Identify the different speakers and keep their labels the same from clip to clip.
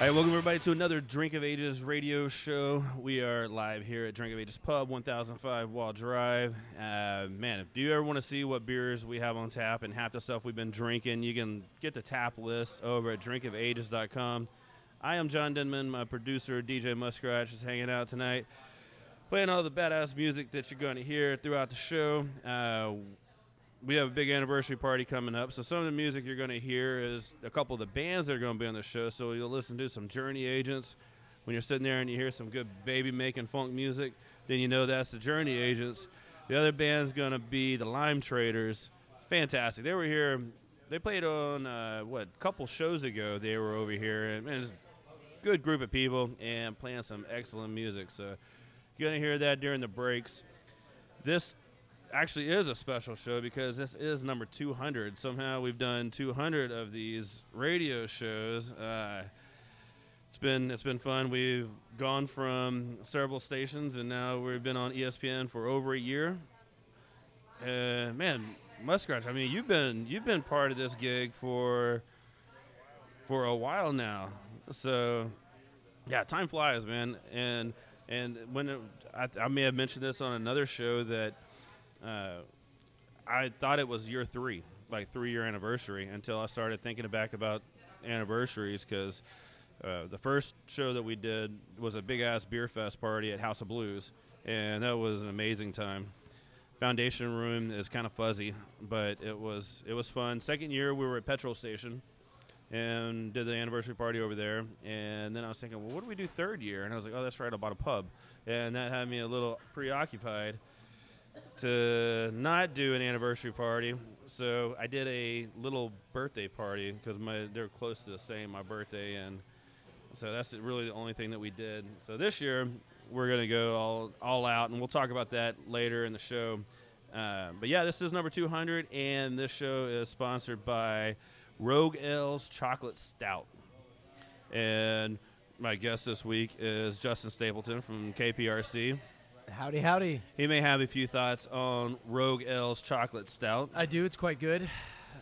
Speaker 1: All right, welcome everybody to another Drink of Ages radio show. We are live here at Drink of Ages Pub, 1005 Wall Drive. Uh, man, if you ever want to see what beers we have on tap and half the stuff we've been drinking, you can get the tap list over at drinkofages.com. I am John Denman. My producer, DJ Muskrat, is hanging out tonight, playing all the badass music that you're going to hear throughout the show. Uh, we have a big anniversary party coming up. So some of the music you're going to hear is a couple of the bands that are going to be on the show. So you'll listen to some Journey Agents. When you're sitting there and you hear some good baby making funk music, then you know that's the Journey Agents. The other band's going to be the Lime Traders. Fantastic. They were here. They played on uh, what a couple shows ago. They were over here, and man, it's a good group of people and playing some excellent music. So you're going to hear that during the breaks. This actually is a special show because this is number 200. Somehow we've done 200 of these radio shows. Uh, it's been it's been fun. We've gone from several stations and now we've been on ESPN for over a year. Uh, man, Muskrat, I mean, you've been you've been part of this gig for for a while now. So, yeah, time flies, man. And and when it, I, I may have mentioned this on another show that uh, I thought it was year three, like three year anniversary, until I started thinking back about anniversaries because uh, the first show that we did was a big ass beer fest party at House of Blues, and that was an amazing time. Foundation room is kind of fuzzy, but it was it was fun. Second year we were at Petrol Station and did the anniversary party over there. And then I was thinking, well, what do we do third year? And I was like, oh, that's right, I bought a pub, and that had me a little preoccupied to not do an anniversary party. So I did a little birthday party because my they're close to the same my birthday, and so that's really the only thing that we did. So this year we're gonna go all all out, and we'll talk about that later in the show. Uh, but yeah, this is number 200, and this show is sponsored by Rogue Ales Chocolate Stout. And my guest this week is Justin Stapleton from KPRC.
Speaker 2: Howdy, howdy.
Speaker 1: He may have a few thoughts on Rogue Ales chocolate stout.
Speaker 2: I do. It's quite good.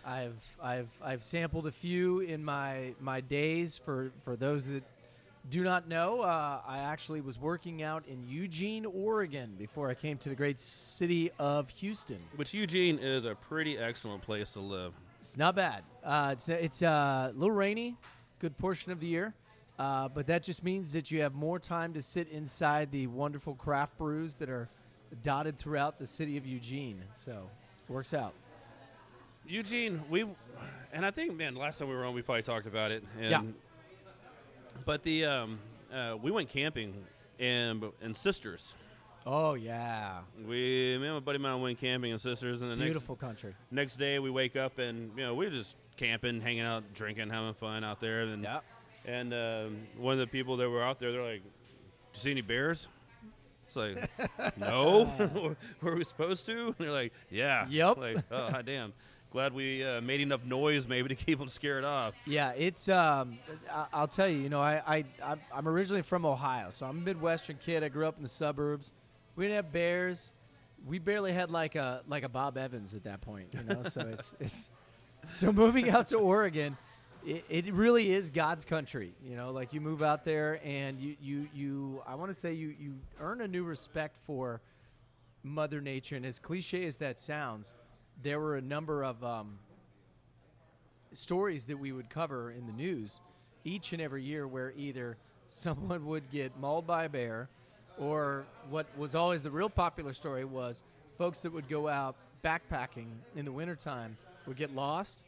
Speaker 2: I've I've I've sampled a few in my my days. For for those that do not know, uh, I actually was working out in Eugene, Oregon, before I came to the great city of Houston.
Speaker 1: Which Eugene is a pretty excellent place to live.
Speaker 2: It's not bad. Uh, it's it's uh, a little rainy, good portion of the year, uh, but that just means that you have more time to sit inside the wonderful craft brews that are dotted throughout the city of Eugene. So, works out.
Speaker 1: Eugene, we, and I think, man, last time we were on, we probably talked about it. And,
Speaker 2: Yeah.
Speaker 1: But the, um, uh, we went camping and in Sisters.
Speaker 2: Oh yeah,
Speaker 1: We, me and my buddy of mine went camping and Sisters, and the
Speaker 2: beautiful country.
Speaker 1: next, next day we wake up and, you know, we were just camping, hanging out, drinking, having fun out there. And,
Speaker 2: Yeah.
Speaker 1: And um, one of the people that were out there, they're like, "Do you see any bears?" It's like, no. were we supposed to? And they're like, yeah.
Speaker 2: Yep.
Speaker 1: Like, oh, damn. Glad we uh, made enough noise maybe to keep them scared off.
Speaker 2: Yeah, it's. Um, I, I'll tell you. You know, I, I I'm- I'm originally from Ohio, so I'm a Midwestern kid. I grew up in the suburbs. We didn't have bears. We barely had like a like a Bob Evans at that point. You know, so it's it's. So moving out to Oregon, it, it really is God's country. You know, like you move out there and you you you. I want to say you you earn a new respect for Mother Nature, and as cliche as that sounds, there were a number of um, stories that we would cover in the news each and every year where either someone would get mauled by a bear or what was always the real popular story was folks that would go out backpacking in the wintertime would get lost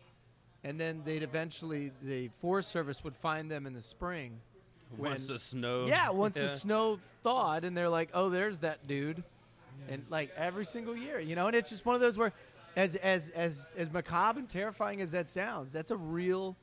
Speaker 2: and then they'd eventually the forest service would find them in the spring when
Speaker 1: once the snow.
Speaker 2: yeah once
Speaker 1: Yeah.
Speaker 2: the snow thawed and they're like oh there's that dude and like every single year you know and it's just one of those where as as as as macabre and terrifying as that sounds that's a real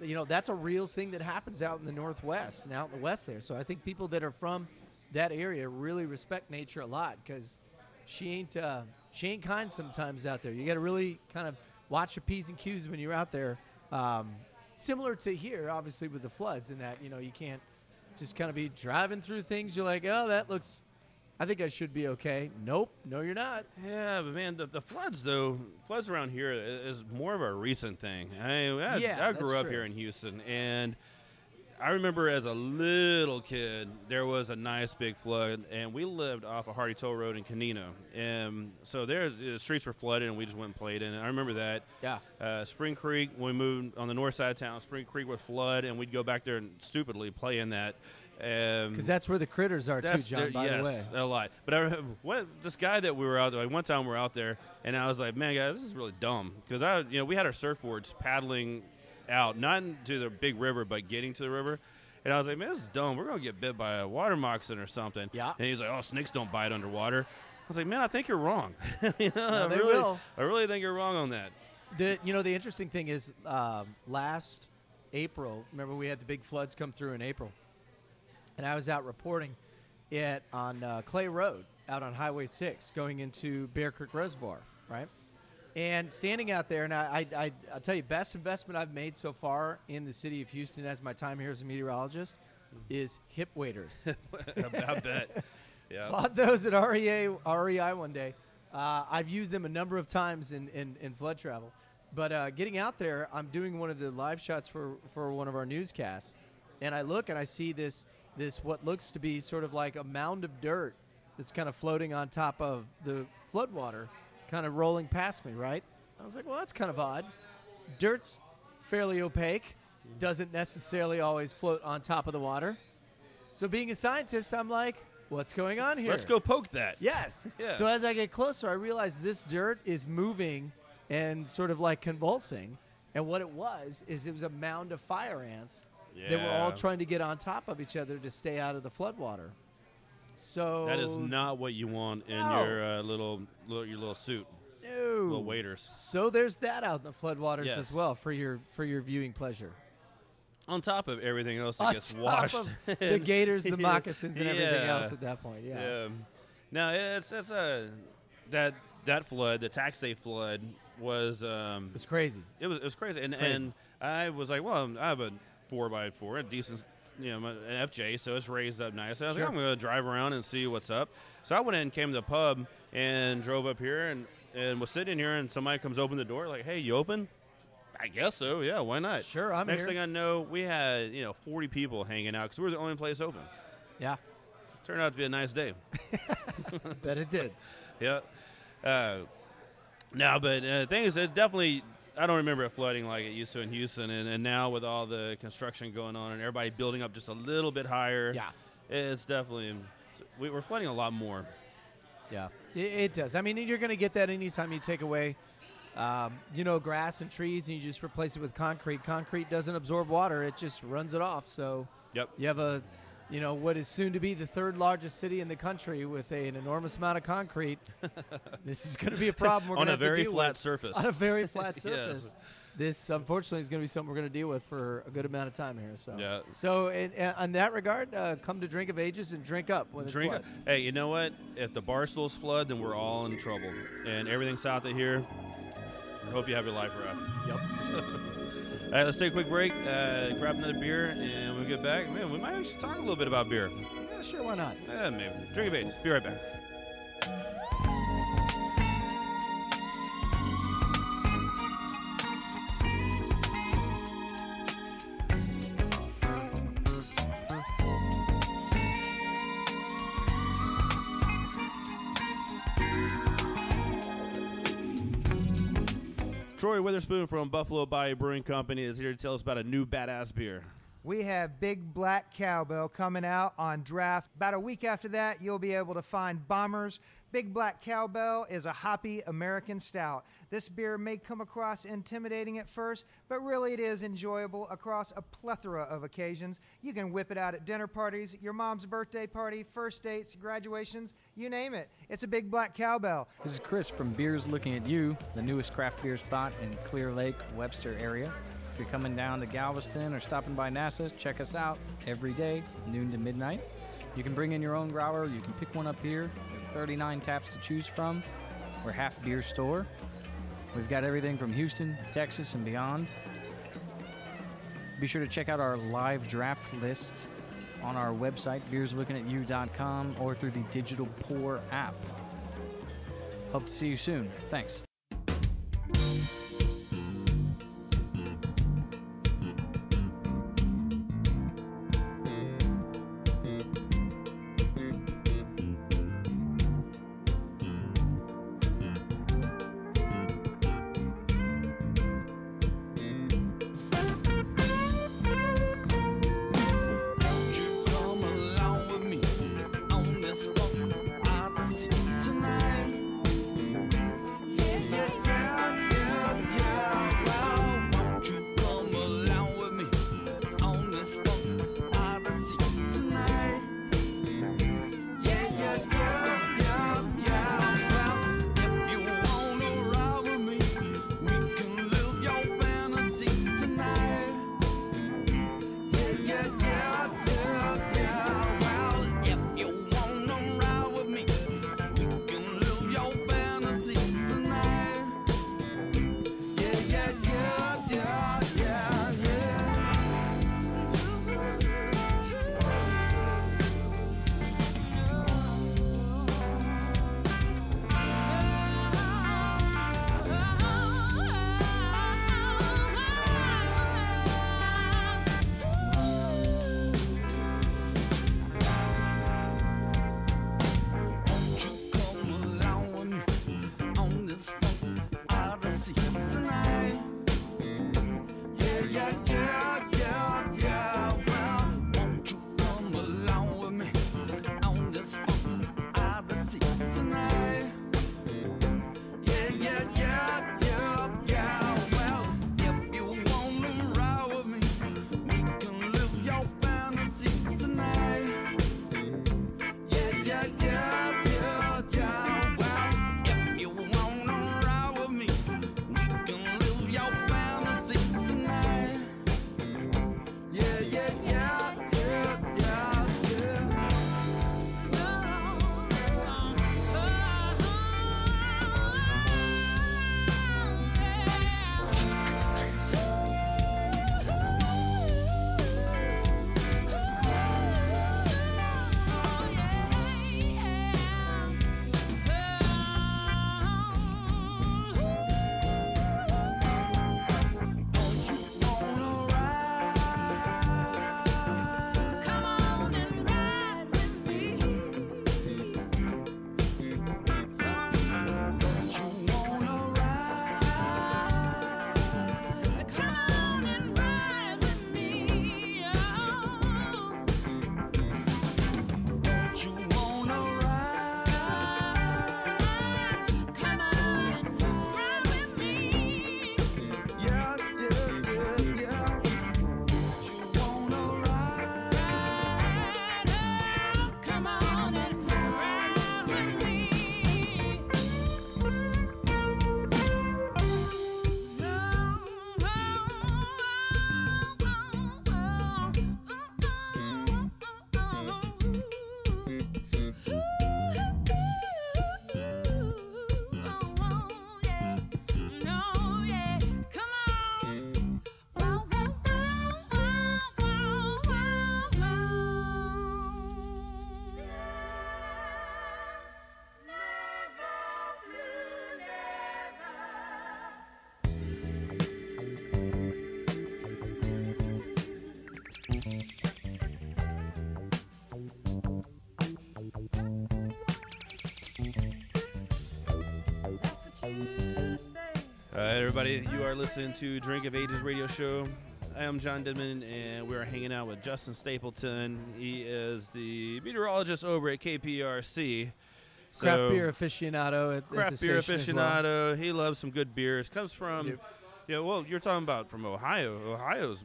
Speaker 2: you know, that's a real thing that happens out in the Northwest and out in the West there. So I think people that are from that area really respect nature a lot because she ain't uh, she ain't kind sometimes out there. You got to really kind of watch your p's and q's when you're out there. Um, similar to here, obviously with the floods, in that you know you can't just kind of be driving through things. You're like, oh, that looks. I think I should be okay. Nope, no, you're not.
Speaker 1: Yeah, but man, the, the floods though, floods around here is, is more of a recent thing. I, I,
Speaker 2: Yeah,
Speaker 1: I grew up
Speaker 2: true.
Speaker 1: here in Houston, and I remember as a little kid there was a nice big flood, and we lived off of Hardy Toll Road in Canino, and so there the streets were flooded, and we just went and played in it. I remember that.
Speaker 2: Yeah.
Speaker 1: Uh, Spring Creek, when we moved on the north side of town, Spring Creek was flood, and we'd go back there and stupidly play in that. Um,
Speaker 2: Because that's where the critters are too, John.
Speaker 1: there-
Speaker 2: by
Speaker 1: yes,
Speaker 2: the way.
Speaker 1: a lot. But I remember what this guy that we were out there. Like one time we were out there, and I was like, "Man, guys, this is really dumb." Because I, you know, we had our surfboards paddling out, not into the big river, but getting to the river. And I was like, "Man, this is dumb. We're gonna get bit by a water moccasin or something."
Speaker 2: Yeah.
Speaker 1: And he's like, "Oh, snakes don't bite underwater." I was like, "Man, I think you're wrong. you know,
Speaker 2: No,
Speaker 1: I
Speaker 2: they
Speaker 1: really,
Speaker 2: will.
Speaker 1: I really think you're wrong on that."
Speaker 2: The you know the interesting thing is um, last April. Remember we had the big floods come through in April, and I was out reporting it on uh, Clay Road out on Highway Six going into Bear Creek Reservoir, right? And standing out there, and I, I, I, I'll tell you, best investment I've made so far in the city of Houston as my time here as a meteorologist is hip waders.
Speaker 1: I bet. Yeah.
Speaker 2: bought those at REA REI one day. Uh, I've used them a number of times in, in, in flood travel. But uh, getting out there, I'm doing one of the live shots for, for one of our newscasts, and I look and I see this this what looks to be sort of like a mound of dirt that's kind of floating on top of the floodwater, kind of rolling past me. Right? I was like, well, that's kind of odd. Dirt's fairly opaque, doesn't necessarily always float on top of the water. So being a scientist, I'm like, what's going on here?
Speaker 1: Let's go poke that.
Speaker 2: Yes.
Speaker 1: Yeah.
Speaker 2: So as I get closer, I realize this dirt is moving and sort of like convulsing. And what it was is it was a mound of fire ants that were all trying to get on top of each other to stay out of the floodwater. So
Speaker 1: That is not what you want in
Speaker 2: No.
Speaker 1: your uh, little, little your little suit,
Speaker 2: no.
Speaker 1: little waders.
Speaker 2: So there's that out in the floodwaters
Speaker 1: Yes.
Speaker 2: as well for your for your viewing pleasure.
Speaker 1: On top of everything else that
Speaker 2: On
Speaker 1: gets washed,
Speaker 2: the gators, the moccasins, and everything
Speaker 1: Yeah.
Speaker 2: else at that point. Yeah.
Speaker 1: Yeah. Now it's it's a that that flood, the tax day flood, was um,
Speaker 2: It's crazy.
Speaker 1: it was it was crazy, and
Speaker 2: Crazy.
Speaker 1: and I was like, well, I have a four by four, a decent, you know, an FJ, so it's raised up nice. I was
Speaker 2: Sure.
Speaker 1: like, I'm gonna drive around and see what's up. So I went in, and came to the pub, and drove up here, and and was sitting here, and somebody comes open the door, like, hey, you open? I guess so. Yeah, why not?
Speaker 2: Sure, I'm
Speaker 1: Next
Speaker 2: here.
Speaker 1: thing I know, we had you know 40 people hanging out because we were the only place open.
Speaker 2: Yeah.
Speaker 1: Turned out to be a nice day.
Speaker 2: Bet it did.
Speaker 1: Yeah. Uh, no, but uh, the thing is, it definitely. I don't remember it flooding like it used to in Houston, and, and now with all the construction going on and everybody building up just a little bit higher,
Speaker 2: Yeah.
Speaker 1: it's definitely we, we're flooding a lot more.
Speaker 2: Yeah, it, it does. I mean, you're going to get that anytime you take away, um, you know, grass and trees, and you just replace it with concrete. Concrete doesn't absorb water; it just runs it off. So
Speaker 1: Yep.
Speaker 2: you have a, you know, what is soon to be the third largest city in the country with a, an enormous amount of concrete. this is going to be a problem we're
Speaker 1: On a
Speaker 2: have to
Speaker 1: very
Speaker 2: deal
Speaker 1: flat
Speaker 2: with.
Speaker 1: surface.
Speaker 2: On a very flat surface. Yes. This, unfortunately, is going to be something we're going to deal with for a good amount of time here. So,
Speaker 1: Yeah.
Speaker 2: So, in, in, on that regard, uh, come to Drink of Ages and drink up when
Speaker 1: Drink.
Speaker 2: it floods.
Speaker 1: Hey, you know what? If the barstools flood, then we're all in trouble, and everything south of here. I hope you have your life raft.
Speaker 2: Yep.
Speaker 1: All right, let's take a quick break, uh, grab another beer, and we get back, man, we might actually talk a little bit about beer.
Speaker 2: Yeah, sure. Why not?
Speaker 1: Yeah, maybe. Drink a Ages. Be right back. Troy Witherspoon from Buffalo Bayou Brewing Company is here to tell us about a new badass beer.
Speaker 3: We have Big Black Cowbell coming out on draft. About a week after that, you'll be able to find Bombers. Big Black Cowbell is a hoppy American stout. This beer may come across intimidating at first, but really it is enjoyable across a plethora of occasions. You can whip it out at dinner parties, your mom's birthday party, first dates, graduations, you name it. It's a Big Black Cowbell.
Speaker 4: This is Chris from Beers Looking at You, the newest craft beer spot in Clear Lake, Webster area. If you're coming down to Galveston or stopping by NASA, check us out every day, noon to midnight. You can bring in your own growler. You can pick one up here. There are 39 taps to choose from. We're half beer store. We've got everything from Houston, Texas, and beyond. Be sure to check out our live draft list on our website, beerslookingatu.com, or through the Digital Pour app. Hope to see you soon. Thanks.
Speaker 1: Everybody, you are listening to Drink of Ages radio show. I am John Denman, and we are hanging out with Justin Stapleton. He is the meteorologist over at KPRC.
Speaker 2: Craft beer aficionado at, at
Speaker 1: craft
Speaker 2: the
Speaker 1: beer
Speaker 2: as well.
Speaker 1: aficionado. He loves some good beers. Comes from,
Speaker 2: Yep.
Speaker 1: yeah. Well, you're talking about from Ohio. Ohio's,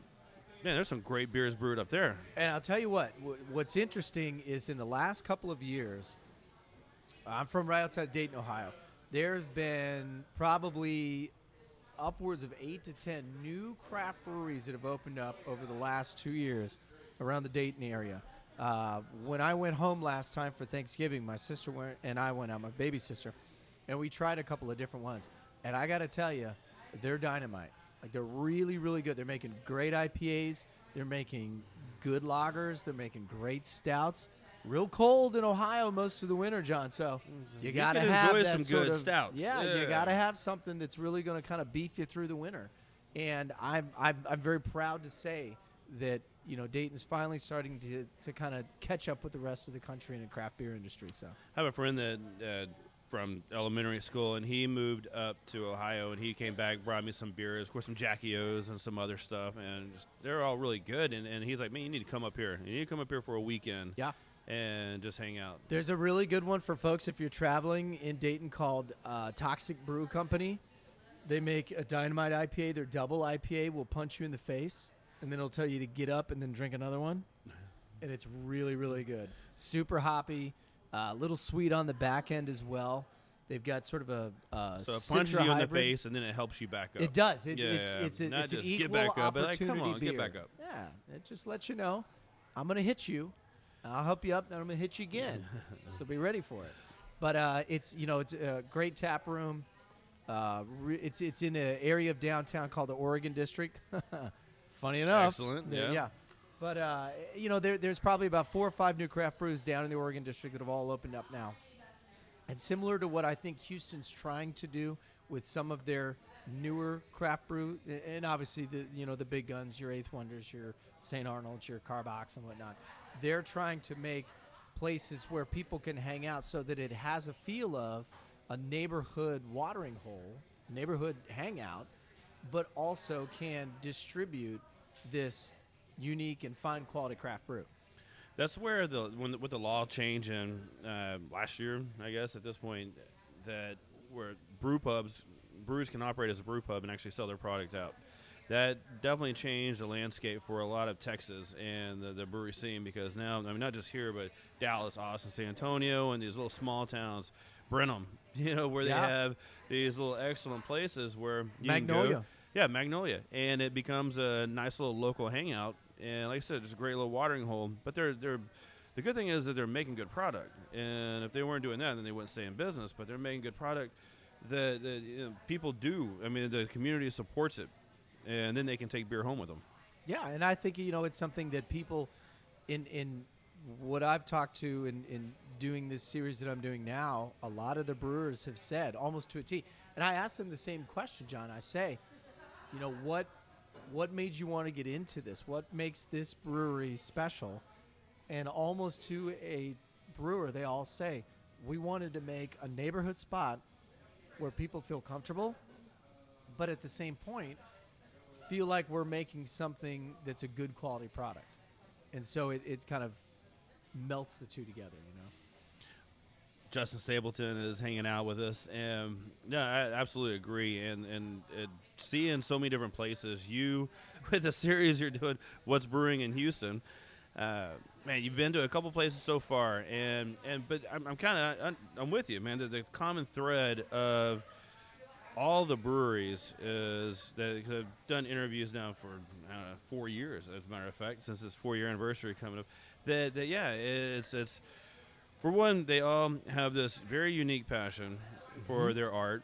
Speaker 1: man. There's some great beers brewed up there.
Speaker 2: And I'll tell you what, what's interesting is in the last couple of years, I'm from right outside of Dayton, Ohio. There have been probably upwards of eight to ten new craft breweries that have opened up over the last two years around the Dayton area. Uh, when I went home last time for Thanksgiving, my sister went and I went out, my baby sister, and we tried a couple of different ones. And I got to tell you, they're dynamite. Like they're really, really good. They're making great IPAs. They're making good lagers. They're making great stouts. Real cold in Ohio most of the winter, John. So you
Speaker 1: You
Speaker 2: got to have
Speaker 1: enjoy some good
Speaker 2: of-
Speaker 1: stouts.
Speaker 2: Yeah,
Speaker 1: Yeah.
Speaker 2: you got to have something that's really going to kind of beef you through the winter. And I'm, I'm I'm very proud to say that you know Dayton's finally starting to to kind of catch up with the rest of the country in the craft beer industry. So
Speaker 1: I have a friend that uh, from elementary school, and he moved up to Ohio, and he came back, brought me some beers, of course, some Jackie O's and some other stuff, and just, they're all really good. And, and he's like, man, you need to come up here. You need to come up here for a weekend.
Speaker 2: Yeah.
Speaker 1: And just hang out.
Speaker 2: There's a really good one for folks if you're traveling in Dayton called uh, Toxic Brew Company. They make a dynamite IPA. Their double IPA will punch you in the face, and then it'll tell you to get up and then drink another one. And it's really, really good. Super hoppy, a little sweet on the back end as well. They've got sort of a, a
Speaker 1: So it punches you in the face, and then it helps you back up.
Speaker 2: It does. It,
Speaker 1: yeah,
Speaker 2: it's
Speaker 1: yeah.
Speaker 2: it's a, it's an equal
Speaker 1: get back up, but like,
Speaker 2: opportunity
Speaker 1: come on,
Speaker 2: beer.
Speaker 1: get back up.
Speaker 2: Yeah, it just lets you know I'm gonna hit you. I'll help you up, and I'm gonna hit you again. so be ready for it. But uh, it's you know it's a great tap room. Uh, re- it's it's in an area of downtown called the Oregon District. Funny enough,
Speaker 1: Excellent, yeah.
Speaker 2: yeah. But uh, you know there, there's probably about four or five new craft brews down in the Oregon District that have all opened up now. And similar to what I think Houston's trying to do with some of their newer craft brew, and obviously the you know the big guns, your Eighth Wonders, your St. Arnold's, your Karbachs, and whatnot. They're trying to make places where people can hang out so that it has a feel of a neighborhood watering hole, neighborhood hangout, but also can distribute this unique and fine quality craft brew.
Speaker 1: That's where the when the, with the law change in uh, last year, I guess at this point, that where brew pubs, brews can operate as a brew pub and actually sell their product out. That definitely changed the landscape for a lot of Texas and the, the brewery scene because now, I mean, not just here, but Dallas, Austin, San Antonio, and these little small towns, Brenham, you know, where they
Speaker 2: Yeah.
Speaker 1: have these little excellent places where you can go-
Speaker 2: Magnolia.
Speaker 1: yeah, Magnolia, and it becomes a nice little local hangout. And like I said, it's a great little watering hole. But they're they're the good thing is that they're making good product. And if they weren't doing that, then they wouldn't stay in business. But they're making good product that, that you know, people do. I mean, the community supports it, and then they can take beer home with them.
Speaker 2: Yeah, and I think you know it's something that people in in what I've talked to in, in doing this series that I'm doing now, a lot of the brewers have said almost to a T. And I asked them the same question, John. I say, you know, what what made you want to get into this? What makes this brewery special? And almost to a brewer, they all say, we wanted to make a neighborhood spot where people feel comfortable, but at the same point, feel like we're making something that's a good quality product. And so it, it kind of melts the two together, you know?
Speaker 1: Justin Stapleton is hanging out with us, and yeah, I absolutely agree. And and it, seeing so many different places, you with the series you're doing, what's brewing in Houston, uh, man, you've been to a couple places so far, and and but I'm, I'm kind of I'm with you, man. The, the common thread of all the breweries is that have done interviews now for I don't know, four years, as a matter of fact, since this four year anniversary coming up. That, that yeah, it's it's for one, they all have this very unique passion for
Speaker 2: Mm-hmm.
Speaker 1: their art.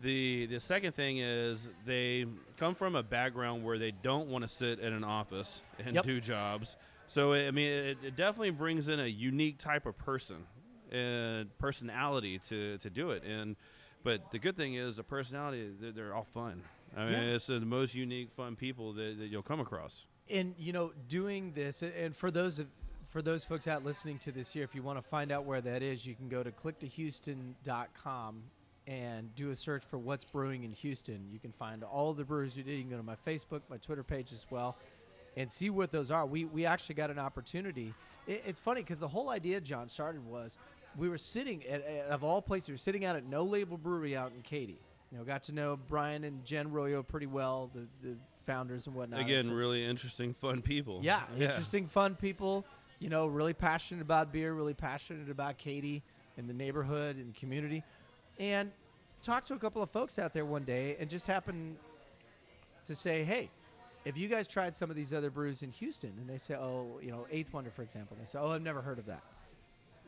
Speaker 1: The the second thing is they come from a background where they don't want to sit in an office and
Speaker 2: Yep.
Speaker 1: do jobs. So I mean, it, it definitely brings in a unique type of person and personality to, to do it. And but the good thing is the personality they're, they're all fun. I mean,
Speaker 2: Yeah.
Speaker 1: it's the most unique, fun people that, that you'll come across.
Speaker 2: and you know doing this and for those of for those folks out listening to this here if you want to find out where that is you can go to click2houston.com and do a search for what's brewing in houston you can find all the brewers you you can go to my facebook my twitter page as well and see what those are we we actually got an opportunity it, it's funny because the whole idea john started was we were sitting at, at of all places we were sitting out at no label brewery out in katy you know got to know brian and jen royo pretty well the, the founders and whatnot
Speaker 1: Again,
Speaker 2: So-
Speaker 1: really interesting, fun people.
Speaker 2: yeah, interesting, fun people. You know, really passionate about beer, really passionate about Katy and the neighborhood and community. And talked to a couple of folks out there one day and just happened to say, hey, if you guys tried some of these other brews in Houston, and they say, oh, you know, Eighth Wonder, for example, they say, oh, I've never heard of that.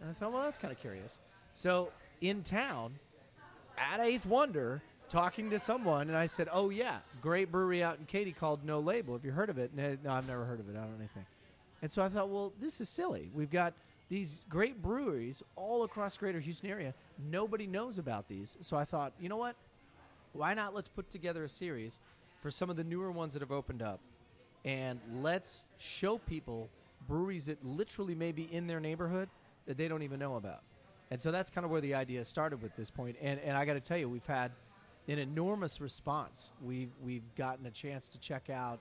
Speaker 2: And I thought, well, that's kind of curious. So in town, at Eighth Wonder, talking to someone, and I said, oh, yeah, great brewery out in Katy called No Label. Have you heard of it? And no, I've never heard of it. I don't know anything. And so I thought, well, this is silly. We've got these great breweries all across greater Houston area. Nobody knows about these. So I thought, you know what? Why not let's put together a series for some of the newer ones that have opened up and let's show people breweries that literally may be in their neighborhood that they don't even know about. And so that's kind of where the idea started with this point. And, and I got to tell you, we've had an enormous response. We've, we've gotten a chance to check out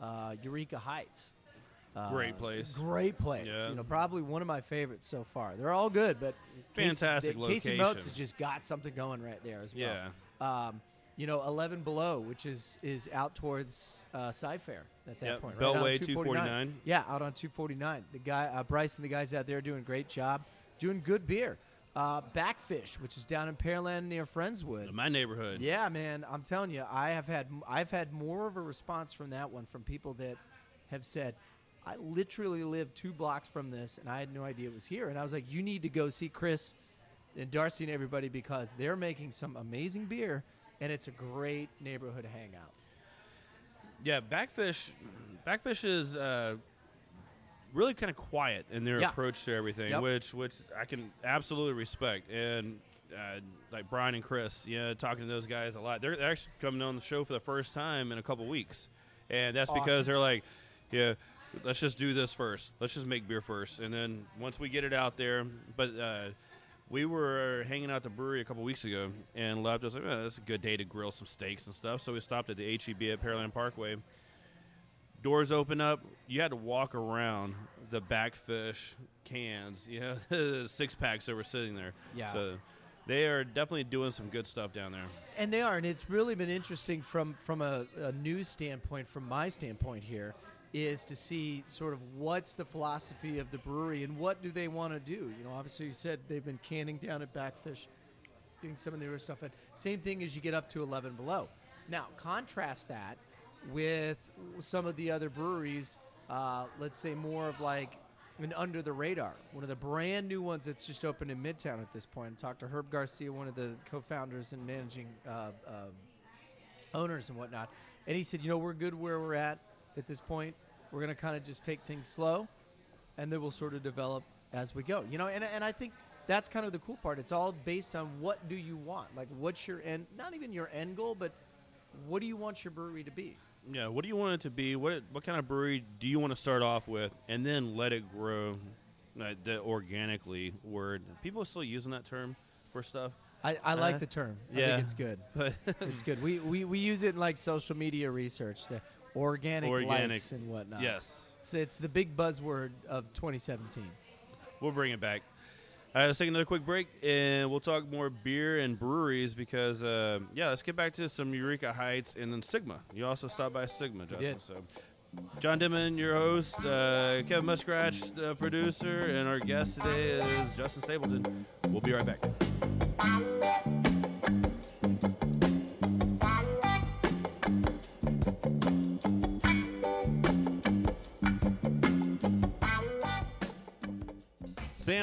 Speaker 2: uh, Eureka Heights. Uh,
Speaker 1: Great place.
Speaker 2: Great place.
Speaker 1: Yeah.
Speaker 2: You know, probably one of my favorites so far. They're all good, but
Speaker 1: Fantastic
Speaker 2: Casey, Casey Moats has just got something going right there as well.
Speaker 1: Yeah.
Speaker 2: Um, you know, 11 below, which is is out towards uh, Cy-Fair at that
Speaker 1: Yep,
Speaker 2: point. Right?
Speaker 1: Beltway
Speaker 2: 249.
Speaker 1: 249.
Speaker 2: Yeah, out on 249. The guy, uh, Bryce and the guys out there doing a great job, doing good beer. Uh, Bakfish, which is down in Pearland near Friendswood.
Speaker 1: In my neighborhood.
Speaker 2: Yeah, man, I'm telling you, I have had I've had more of a response from that one from people that have said, I literally live two blocks from this, and I had no idea it was here. And I was like, you need to go see Chris and Darcy and everybody because they're making some amazing beer, and it's a great neighborhood hangout.
Speaker 1: Yeah, Bakfish. Bakfish is uh, really kind of quiet in their
Speaker 2: Yeah.
Speaker 1: approach to everything,
Speaker 2: Yep.
Speaker 1: which which I can absolutely respect. And uh, like Brian and Chris, yeah, talking to those guys a lot. They're actually coming on the show for the first time in a couple weeks, and that's
Speaker 2: Awesome.
Speaker 1: because they're like, yeah. Let's just do this first. Let's just make beer first, and then once we get it out there. But uh, we were hanging out at the brewery a couple weeks ago, and left. was like, oh, "That's a good day to grill some steaks and stuff." So we stopped at the HEB at Pearland Parkway. Doors open up. You had to walk around the bakfish cans. You know, six packs that were sitting there.
Speaker 2: Yeah.
Speaker 1: So they are definitely doing some good stuff down there.
Speaker 2: And they are, and it's really been interesting from from a, a news standpoint, from my standpoint here, is to see sort of what's the philosophy of the brewery and what do they want to do. You know, obviously you said they've been canning down at Bakfish, getting some of the other stuff in. Same thing as you get up to 11 below. Now contrast that with some of the other breweries. Uh, let's say more of like an under the radar. One of the brand new ones that's just opened in Midtown at this point. Talked to Herb Garcia, one of the co-founders and managing uh, uh, owners and whatnot, and he said, you know, we're good where we're at at this point. We're going to kind of just take things slow, and then we'll sort of develop as we go. You know, and and I think that's kind of the cool part. It's all based on what do you want, like what's your end, not even your end goal, but what do you want your brewery to be?
Speaker 1: Yeah. What do you want it to be? What what kind of brewery do you want to start off with, and then let it grow? Uh, the organically word. People are still using that term for stuff.
Speaker 2: I, I like
Speaker 1: Uh,
Speaker 2: the term. I
Speaker 1: yeah.
Speaker 2: think it's good.
Speaker 1: But
Speaker 2: it's good. We, we we use it in like social media research, organic,
Speaker 1: Organic,
Speaker 2: likes and whatnot.
Speaker 1: yes.
Speaker 2: It's, it's the big buzzword of 2017.
Speaker 1: We'll bring it back. All right, let's take another quick break, and we'll talk more beer and breweries because, uh, yeah, let's get back to some Eureka Heights and then Sigma. You also stopped by Sigma, Justin. So, John Denman, your host, uh, Kevin Muskratch, the producer, and our guest today is Justin Stapleton. We'll be right back.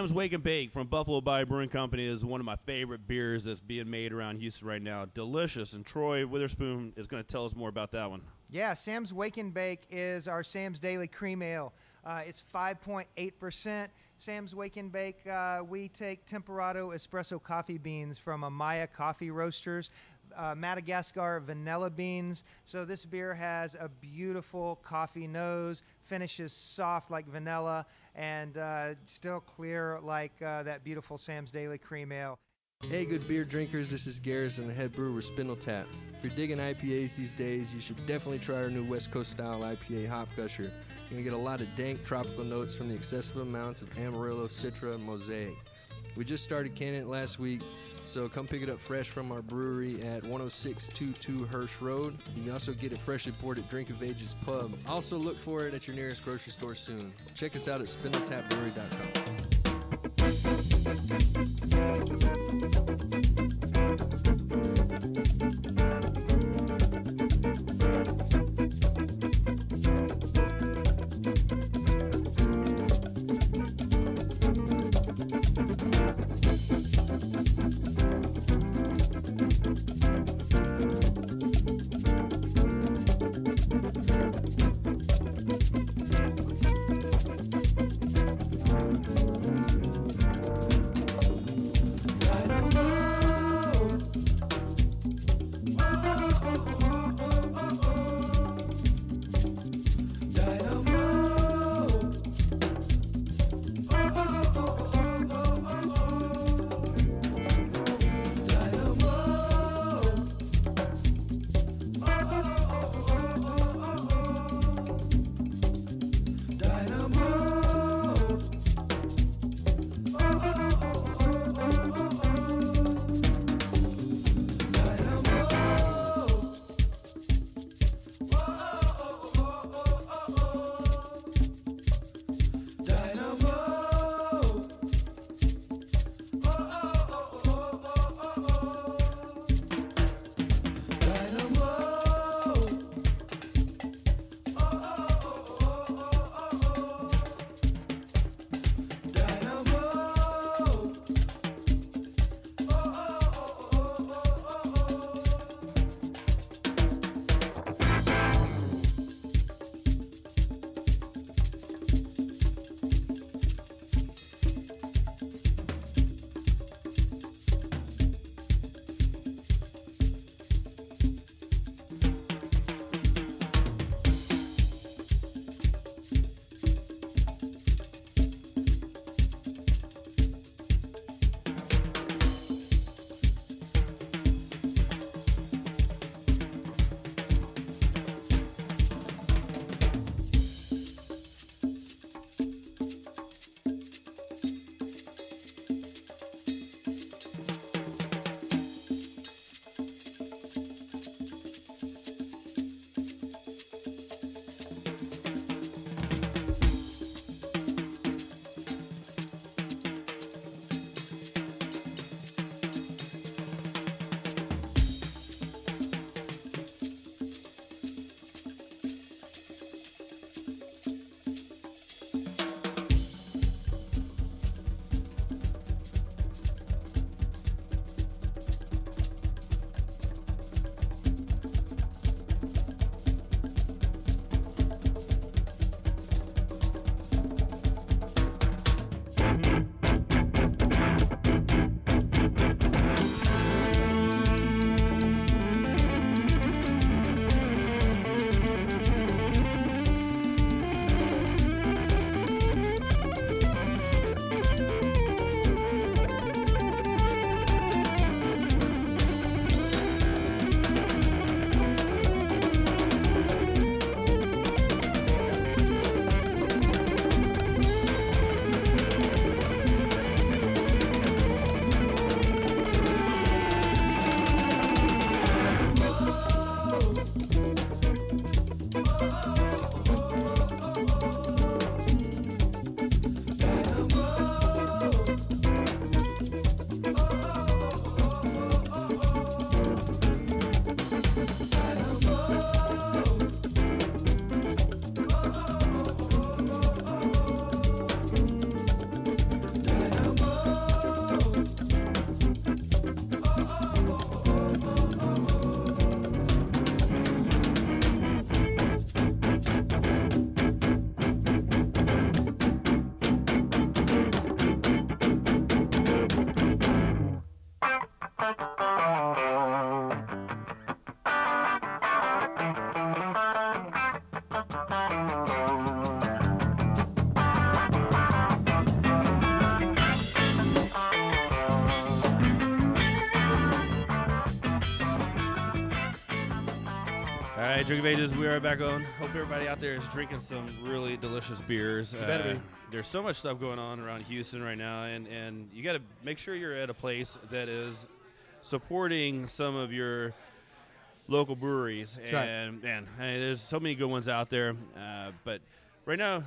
Speaker 1: Sam's Wake and Bake from Buffalo Bayou Brewing Company is one of my favorite beers that's being made around Houston right now. Delicious, and Troy Witherspoon is going to tell us more about that one.
Speaker 3: Yeah, Sam's Wake and Bake is our Sam's Daily Cream Ale. Uh, it's 5.8%. Sam's Wake and Bake, uh, we take Temperado espresso coffee beans from Amaya Coffee Roasters, uh, Madagascar vanilla beans. So this beer has a beautiful coffee nose, finishes soft like vanilla, and uh, still clear like uh, that beautiful Sam's Daily Cream Ale.
Speaker 5: Hey, good beer drinkers, this is Garrison, the head brewer with Spindletap. If you're digging IPAs these days, you should definitely try our new West Coast style IPA Hop Gusher. You're gonna get a lot of dank tropical notes from the excessive amounts of Amarillo, Citra, and Mosaic. We just started canning it last week, so come pick it up fresh from our brewery at 10622 Hirsch Road. You can also get it freshly poured at Drink of Ages Pub. Also, look for it at your nearest grocery store soon. Check us out at spindletapbrewery.com.
Speaker 1: right, Drink of Ages, we are back on. Hope everybody out there is drinking some really delicious beers. Uh,
Speaker 2: better be.
Speaker 1: There's so much stuff going on around Houston right now, and, and you got to make sure you're at a place that is supporting some of your local breweries.
Speaker 2: That's right.
Speaker 1: and man, I mean, there's so many good ones out there. Uh, but right now,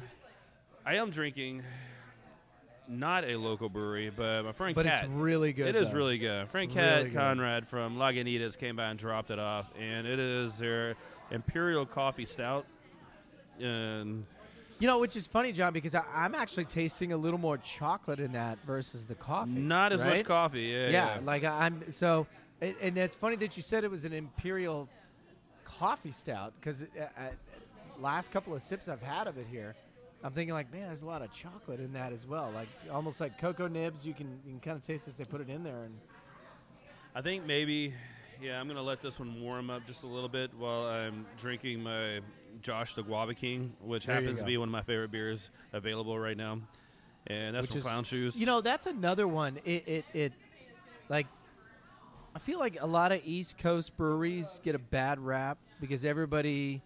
Speaker 1: I am drinking not a local brewery, but my friend
Speaker 2: But
Speaker 1: Kat.
Speaker 2: it's really good.
Speaker 1: It is
Speaker 2: though.
Speaker 1: really good. Frank Cat
Speaker 2: really good.
Speaker 1: Conrad from Lagunitas came by and dropped it off, and it is their Imperial Coffee Stout. And
Speaker 2: You know, which is funny, John, because I, I'm actually tasting a little more chocolate in that versus the coffee.
Speaker 1: not as much coffee. Yeah,
Speaker 2: Yeah, like I- I'm so, and, and it's funny that you said it was an imperial coffee stout because uh, uh, last couple of sips I've had of it here, I'm thinking like, man, there's a lot of chocolate in that as well, like almost like cocoa nibs. You can you can kind of taste as they put it in there, and
Speaker 1: I think maybe, yeah, I'm gonna let this one warm up just a little bit while I'm drinking my Josh the Guava King, which
Speaker 2: There
Speaker 1: happens to be one of my favorite beers available right now, and that's
Speaker 2: Which
Speaker 1: from
Speaker 2: is-
Speaker 1: Clown Shoes.
Speaker 2: you know that's another one. It it it like I feel like a lot of East Coast breweries get a bad rap because everybody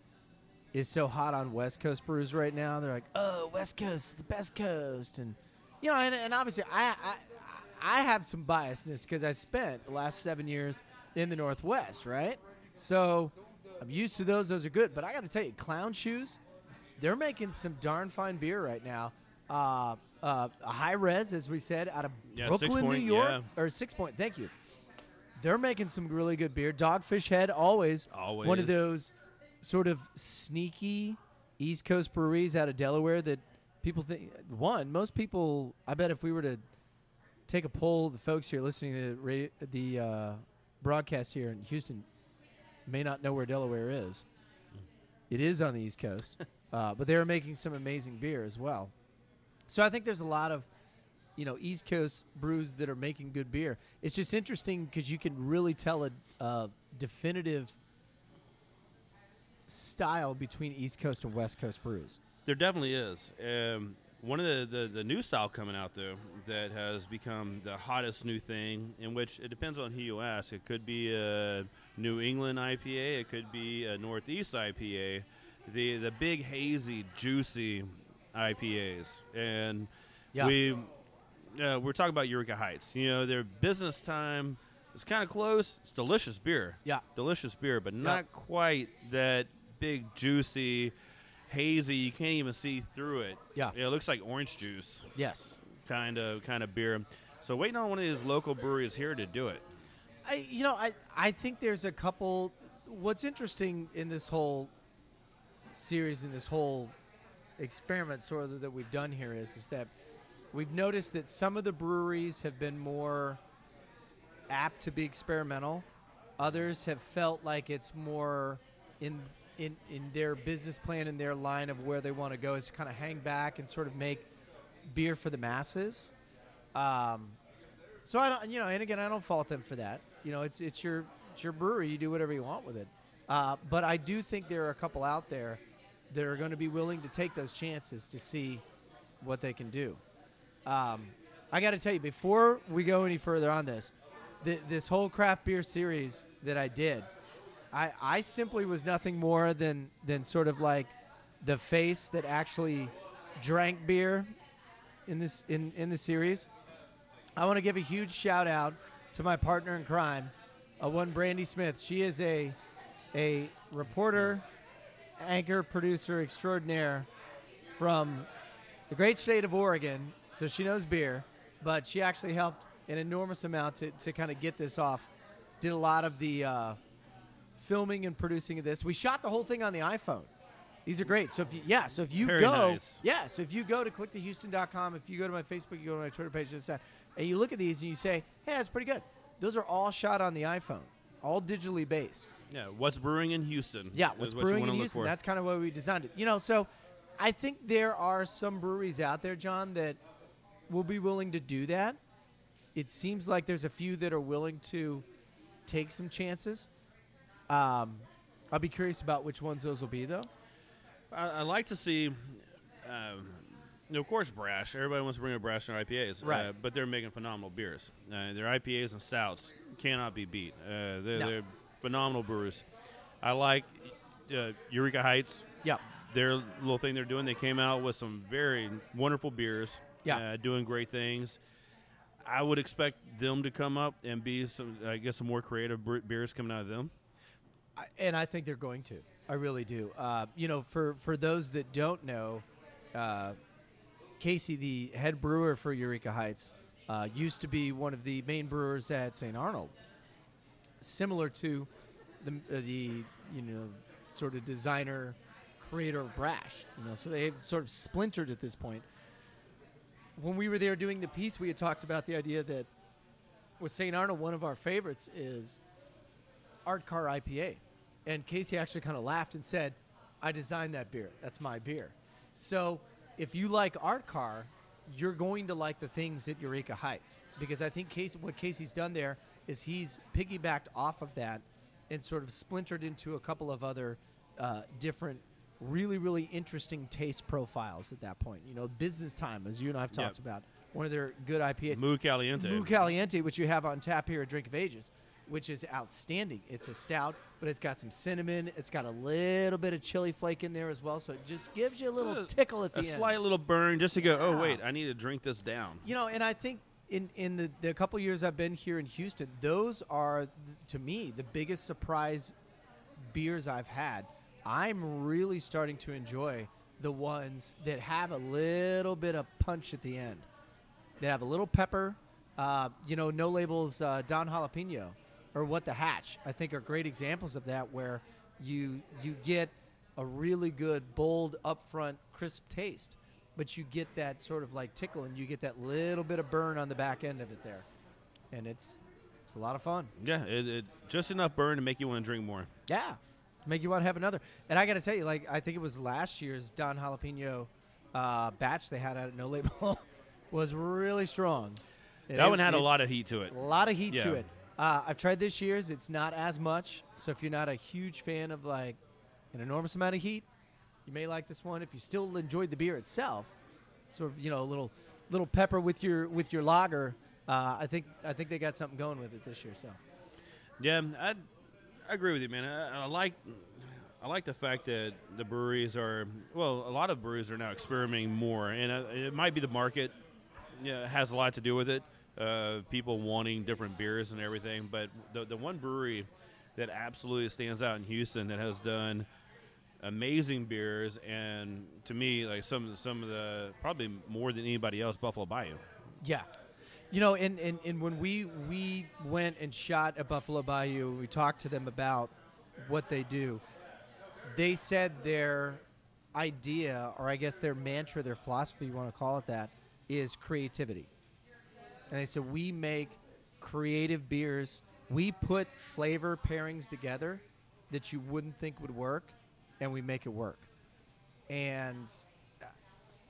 Speaker 2: is so hot on West Coast brews right now. They're like, "Oh, West Coast the best coast," and you know, and, and obviously, I I I have some biasness because I spent the last seven years in the Northwest, right? So I'm used to those; those are good. But I got to tell you, Clown Shoes, they're making some darn fine beer right now. Uh, uh, a high res, as we said, out of
Speaker 1: Yeah,
Speaker 2: Brooklyn,
Speaker 1: Point,
Speaker 2: New York,
Speaker 1: yeah.
Speaker 2: or Six Point. Thank you. They're making some really good beer. Dogfish Head, always,
Speaker 1: always one
Speaker 2: of those sort of sneaky East Coast breweries out of Delaware that people think. One, most people, I bet if we were to take a poll, the folks here listening to the, ra- the uh, broadcast here in Houston may not know where Delaware is. It is on the East Coast, uh, but they're making some amazing beer as well. So I think there's a lot of, you know, East Coast brews that are making good beer. It's just interesting because you can really tell a, a definitive style between East Coast and West Coast brews.
Speaker 1: There definitely is. Um, one of the, the, the new style coming out though that has become the hottest new thing, in which it depends on who you ask. It could be a New England IPA, it could be a Northeast IPA, the the big hazy, juicy IPAs, and
Speaker 2: Yeah.
Speaker 1: we uh, we're talking about Eureka Heights. You know, their business time is kind of close. It's delicious beer.
Speaker 2: Yeah.
Speaker 1: delicious beer, but not quite that big, juicy, hazy. You can't even see through it.
Speaker 2: Yeah.
Speaker 1: it looks like orange juice
Speaker 2: Yes.
Speaker 1: kind of kind of beer. So waiting on one of these local breweries here to do it.
Speaker 2: I, you know, I, I think there's a couple. What's interesting in this whole series, in this whole experiment, sort of that we've done here, is is that we've noticed that some of the breweries have been more apt to be experimental. Others have felt like it's more in in in their business plan, and their line of where they want to go, is to kind of hang back and sort of make beer for the masses. Um, so I don't, you know, and again, I don't fault them for that. You know, it's it's your it's your brewery. You do whatever you want with it. Uh, but I do think there are a couple out there that are going to be willing to take those chances to see what they can do. Um, I got to tell you, before we go any further on this, th- this whole craft beer series that I did, I, I simply was nothing more than than sort of like the face that actually drank beer in this in, in the series. I want to give a huge shout out to my partner in crime, uh, one Brandy Smith. She is a a reporter, anchor, producer extraordinaire from the great state of Oregon. So she knows beer, but she actually helped an enormous amount to, to kind of get this off. Did a lot of the uh, filming and producing of this. We shot the whole thing on the iPhone. These are great. So if you, yeah, so if you
Speaker 1: Very
Speaker 2: go,
Speaker 1: nice.
Speaker 2: yeah, so if you go to click2houston.com, if you go to my Facebook, you go to my Twitter page, and you look at these and you say, hey, that's pretty good. Those are all shot on the iPhone, all digitally based.
Speaker 1: Yeah, what's brewing in Houston?
Speaker 2: Yeah, what's
Speaker 1: what
Speaker 2: brewing in Houston?
Speaker 1: for.
Speaker 2: That's kind of why we designed it. You know, so I think there are some breweries out there, John, that will be willing to do that. It seems like there's a few that are willing to take some chances. Um, I'll be curious about which ones those will be, though.
Speaker 1: I, I like to see, um, you know, of course, brash. Everybody wants to bring up brash in their IPAs,
Speaker 2: Right.
Speaker 1: Uh, but they're making phenomenal beers. Uh, their IPAs and stouts cannot be beat. Uh, they're,
Speaker 2: No.
Speaker 1: they're phenomenal brewers. I like uh, Eureka Heights.
Speaker 2: Yeah.
Speaker 1: Their little thing they're doing, they came out with some very wonderful beers.
Speaker 2: Yeah.
Speaker 1: Uh, doing great things. I would expect them to come up and be some, I guess, some more creative beers coming out of them.
Speaker 2: And I think they're going to. I really do. Uh, you know, for for those that don't know, uh, Casey, the head brewer for Eureka Heights, uh, used to be one of the main brewers at St. Arnold. Similar to the uh, the you know sort of designer creator of Brash. You know, so they've sort of splintered at this point. When we were there doing the piece, we had talked about the idea that with St. Arnold, one of our favorites is Art Car IPA. And Casey actually kind of laughed and said, I designed that beer. That's my beer. So if you like Art Car, you're going to like the things at Eureka Heights. Because I think Casey, what Casey's done there is he's piggybacked off of that and sort of splintered into a couple of other uh, different, really, really interesting taste profiles at that point. You know, Business Time, as you and I have talked
Speaker 1: Yep.
Speaker 2: about, one of their good IPAs.
Speaker 1: Moo Caliente.
Speaker 2: Moo Caliente, which you have on tap here at Drink of Ages, which is outstanding. It's a stout, but it's got some cinnamon. It's got a little bit of chili flake in there as well, so it just gives you a little
Speaker 1: Uh,
Speaker 2: tickle at the
Speaker 1: a
Speaker 2: end.
Speaker 1: slight little burn just to go, oh, wait, I need to drink this down.
Speaker 2: You know, and I think in in the the couple years I've been here in Houston, those are to me the biggest surprise beers I've had. I'm really starting to enjoy the ones that have a little bit of punch at the end. They have a little pepper. Uh, you know, no labels uh, Don Jalapeno or What the Hatch. I think are great examples of that, where you you get a really good, bold, upfront, crisp taste, but you get that sort of like tickle, and you get that little bit of burn on the back end of it there, and it's it's a lot of fun.
Speaker 1: Yeah, it, it just enough burn to make you want to drink more.
Speaker 2: Yeah, make you want to have another. And I got to tell you, like I think it was last year's Don Jalapeno uh, batch they had at No Label was really strong.
Speaker 1: That
Speaker 2: it-
Speaker 1: one had a lot of heat to it.
Speaker 2: A lot of heat to it. Uh, I've tried this year's. It's not as much. So if you're not a huge fan of like an enormous amount of heat, you may like this one. If you still enjoyed the beer itself, sort of you know a little little pepper with your with your lager. Uh, I think I think they got something going with it this year. So
Speaker 1: Yeah, I, I agree with you, man. I, I like I like the fact that the breweries are well, a lot of breweries are now experimenting more, and uh, it might be the market. Yeah, has a lot to do with it. Uh, people wanting different beers and everything, but the the one brewery that absolutely stands out in Houston that has done amazing beers, and to me, like some some of the probably more than anybody else, Buffalo Bayou.
Speaker 2: Yeah. You know, and, and, and when we we went and shot at Buffalo Bayou, we talked to them about what they do. They said their idea, or I guess their mantra, their philosophy, you want to call it that, is creativity. And they said we make creative beers. We put flavor pairings together that you wouldn't think would work, and we make it work. And uh,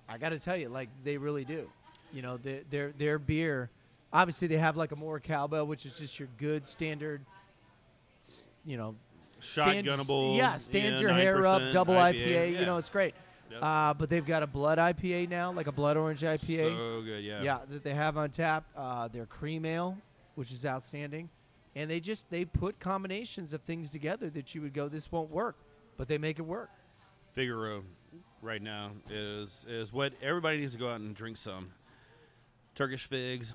Speaker 2: I got to tell you, like they really do. You know, their their their beer. Obviously, they have like a more cowbell, which is just your good standard. You know, stand-
Speaker 1: Shotgunnable,
Speaker 2: Yeah, stand
Speaker 1: yeah,
Speaker 2: your hair up, double
Speaker 1: IPA,
Speaker 2: IPA.
Speaker 1: yeah.
Speaker 2: You know, it's great.
Speaker 1: Yep.
Speaker 2: Uh, but they've got a blood IPA now, like a blood orange IPA.
Speaker 1: So good, yeah.
Speaker 2: Yeah, that they have on tap. Uh, their cream ale, which is outstanding, and they just they put combinations of things together that you would go, this won't work, but they make it work.
Speaker 1: Figaro right now is is what everybody needs to go out and drink some. Turkish figs.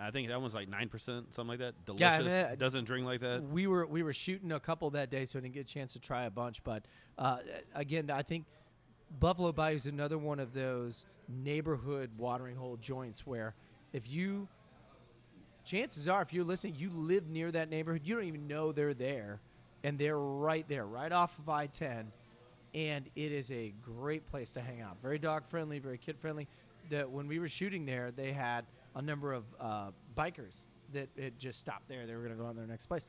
Speaker 1: I think that one's like nine percent, something like that. Delicious.
Speaker 2: Yeah, I mean, uh,
Speaker 1: Doesn't drink like that.
Speaker 2: We were we were shooting a couple that day, so I didn't get a chance to try a bunch. But uh, again, I think Buffalo Bayou is another one of those neighborhood watering hole joints where if you, chances are, if you're listening, you live near that neighborhood, you don't even know they're there, and they're right there, right off of I-10, and it is a great place to hang out. Very dog friendly, very kid friendly. That when we were shooting there, they had a number of uh, bikers that it just stopped there. They were going to go on their next place,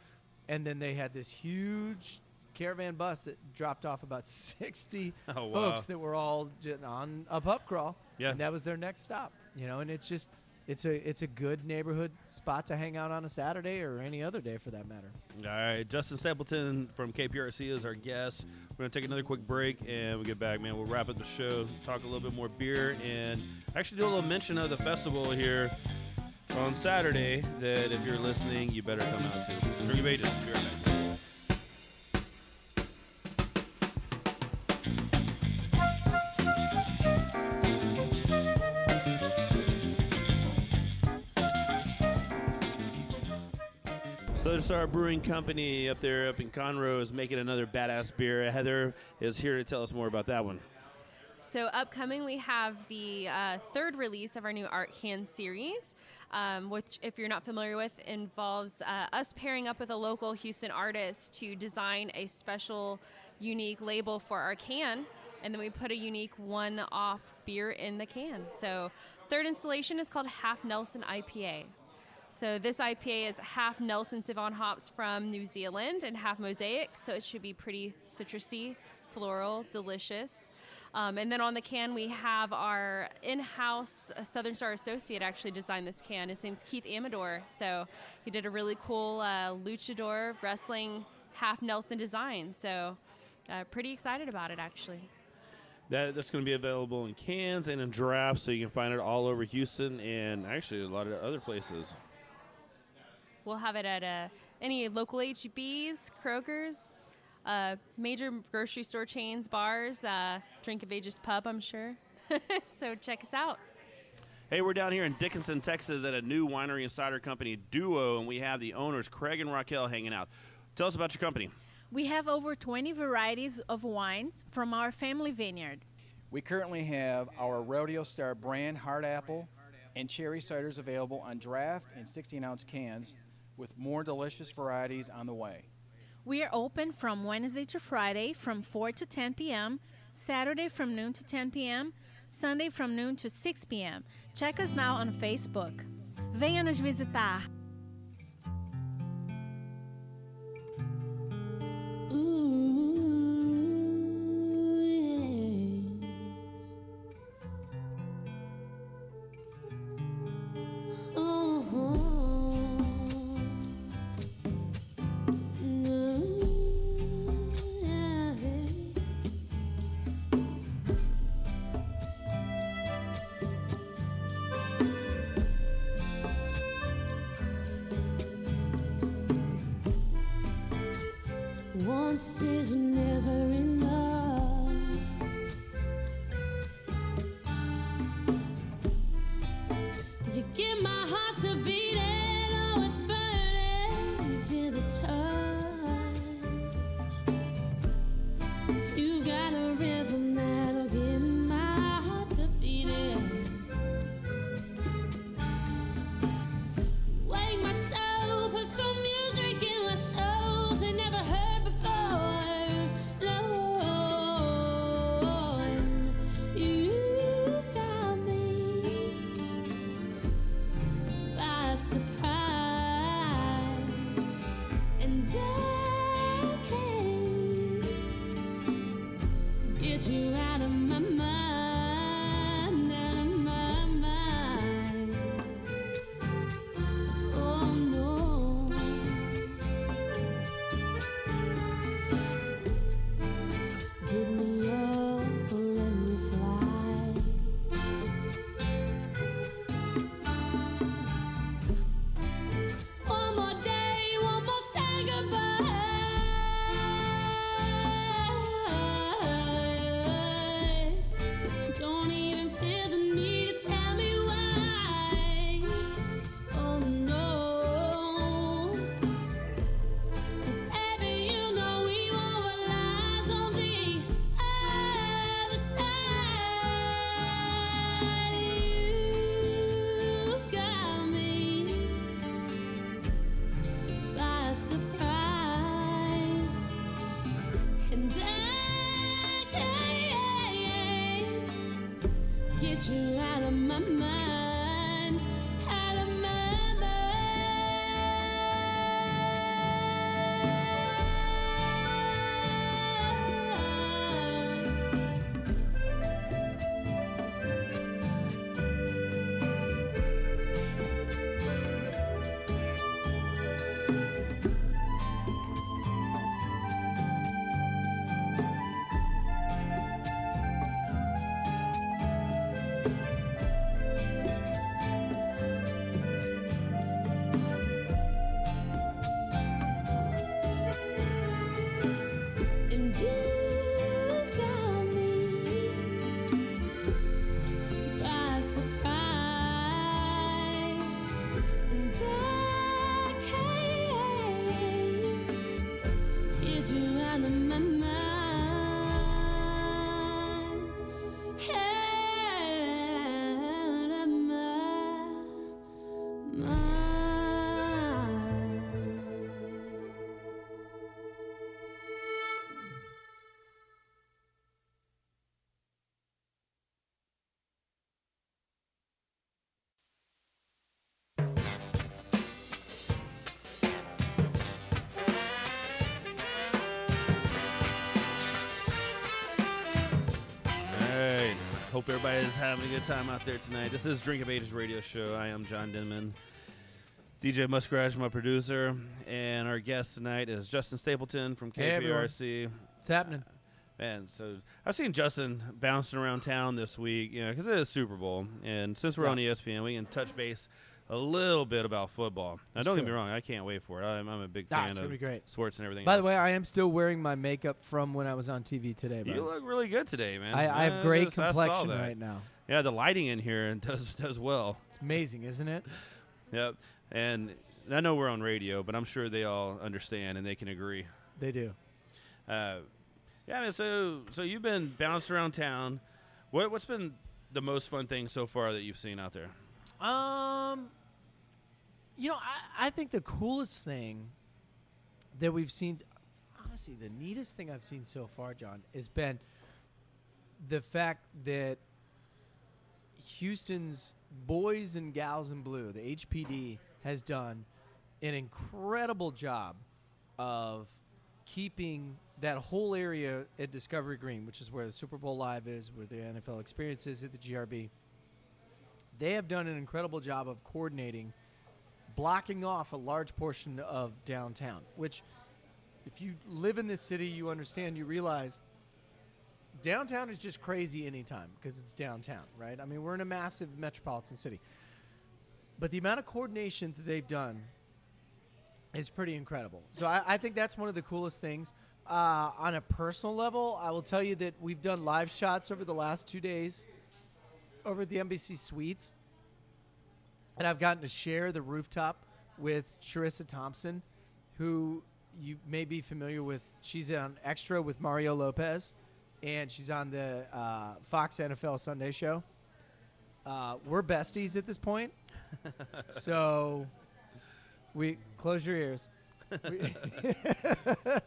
Speaker 2: and then they had this huge caravan bus that dropped off about 60
Speaker 1: Oh, wow.
Speaker 2: folks that were all on a pub crawl.
Speaker 1: Yeah.
Speaker 2: And that was their next stop. You know, and it's just it's a it's a good neighborhood spot to hang out on a Saturday or any other day for that matter.
Speaker 1: All right, Justin Stapleton from KPRC is our guest. We're gonna take another quick break, and we get back, man. We'll wrap up the show, talk a little bit more beer, and actually do a little mention of the festival here on Saturday. That if you're listening, you better come out to. Drink Ages. Be right Star Brewing Company up there, up in Conroe, is making another badass beer. Heather is here to tell us more about that one.
Speaker 6: So, upcoming, we have the uh, third release of our new Art Can series, um, which, if you're not familiar with, involves uh, us pairing up with a local Houston artist to design a special, unique label for our can. And then we put a unique one off beer in the can. So, third installation is called Half Nelson IPA. So, this IPA is half Nelson Sauvin hops from New Zealand and half Mosaic. So, it should be pretty citrusy, floral, delicious. Um, and then on the can, we have our in house Southern Star associate actually designed this can. His name's Keith Amador. So he did a really cool uh, luchador wrestling half Nelson design. So uh, pretty excited about it actually.
Speaker 1: That, that's going to be available in cans and in drafts, so you can find it all over Houston and actually a lot of other places.
Speaker 6: We'll have it at uh, any local HBs, Kroger's, uh, major grocery store chains, bars, uh, Drink of Ages Pub, I'm sure. so check us out.
Speaker 1: Hey, we're down here in Dickinson, Texas at a new winery and cider company, Duo, and we have the owners, Craig and Raquel, hanging out. Tell us about your company.
Speaker 7: We have over 20 varieties of wines from our family vineyard.
Speaker 8: We currently have our Rodeo Star brand hard apple and cherry ciders available on draft and 16 ounce cans with more delicious varieties on the way.
Speaker 7: We are open from Wednesday to Friday from 4 to 10 p.m., Saturday from noon to 10 p.m., Sunday from noon to 6 p.m. Check us now on Facebook. Venha nos visitar.
Speaker 9: Get you out of my mind,
Speaker 1: Hope everybody is having a good time out there tonight. This is Drink of Ages radio show. I am John Denman. DJ Muskrat, my producer, and our guest tonight is Justin Stapleton from
Speaker 2: Hey.
Speaker 1: KPRC.
Speaker 2: What's happening?
Speaker 1: Uh, man, so I've seen Justin bouncing around town this week, you know, because it is Super Bowl, and since we're
Speaker 2: Yeah.
Speaker 1: on ESPN, we can touch base a little bit about football. Now, don't get me wrong, I can't wait for it. I'm, I'm a big fan
Speaker 2: it's
Speaker 1: of
Speaker 2: gonna great.
Speaker 1: sports and everything.
Speaker 2: By the way, I am still wearing my makeup from when I was on TV today.
Speaker 1: You look really good today, man.
Speaker 2: I, I
Speaker 1: Yeah,
Speaker 2: have great
Speaker 1: just- I saw
Speaker 2: complexion right now.
Speaker 1: Yeah, the lighting in here does does well.
Speaker 2: It's amazing, isn't it?
Speaker 1: Yep. And I know we're on radio, but I'm sure they all understand and they can agree.
Speaker 2: They do.
Speaker 1: Uh, yeah, man. So so you've been bounced around town. What what's been the most fun thing so far that you've seen out there?
Speaker 2: Um, you know, I, I think the coolest thing that we've seen, honestly, the neatest thing I've seen so far, John, has been the fact that Houston's boys and gals in blue, the HPD, has done an incredible job of keeping that whole area at Discovery Green, which is where the Super Bowl Live is, where the NFL experience is at the GRB. They have done an incredible job of coordinating, blocking off a large portion of downtown, which, if you live in this city, you understand, you realize downtown is just crazy anytime because it's downtown, right? I mean, we're in a massive metropolitan city. But the amount of coordination that they've done is pretty incredible. So I, I think that's one of the coolest things. Uh, on a personal level, I will tell you that we've done live shots over the last two days over at the NBC Suites, and I've gotten to share the rooftop with Charissa Thompson, who you may be familiar with. She's on Extra with Mario Lopez, and she's on the uh, Fox NFL Sunday Show. Uh, we're besties at this point, so we close your ears.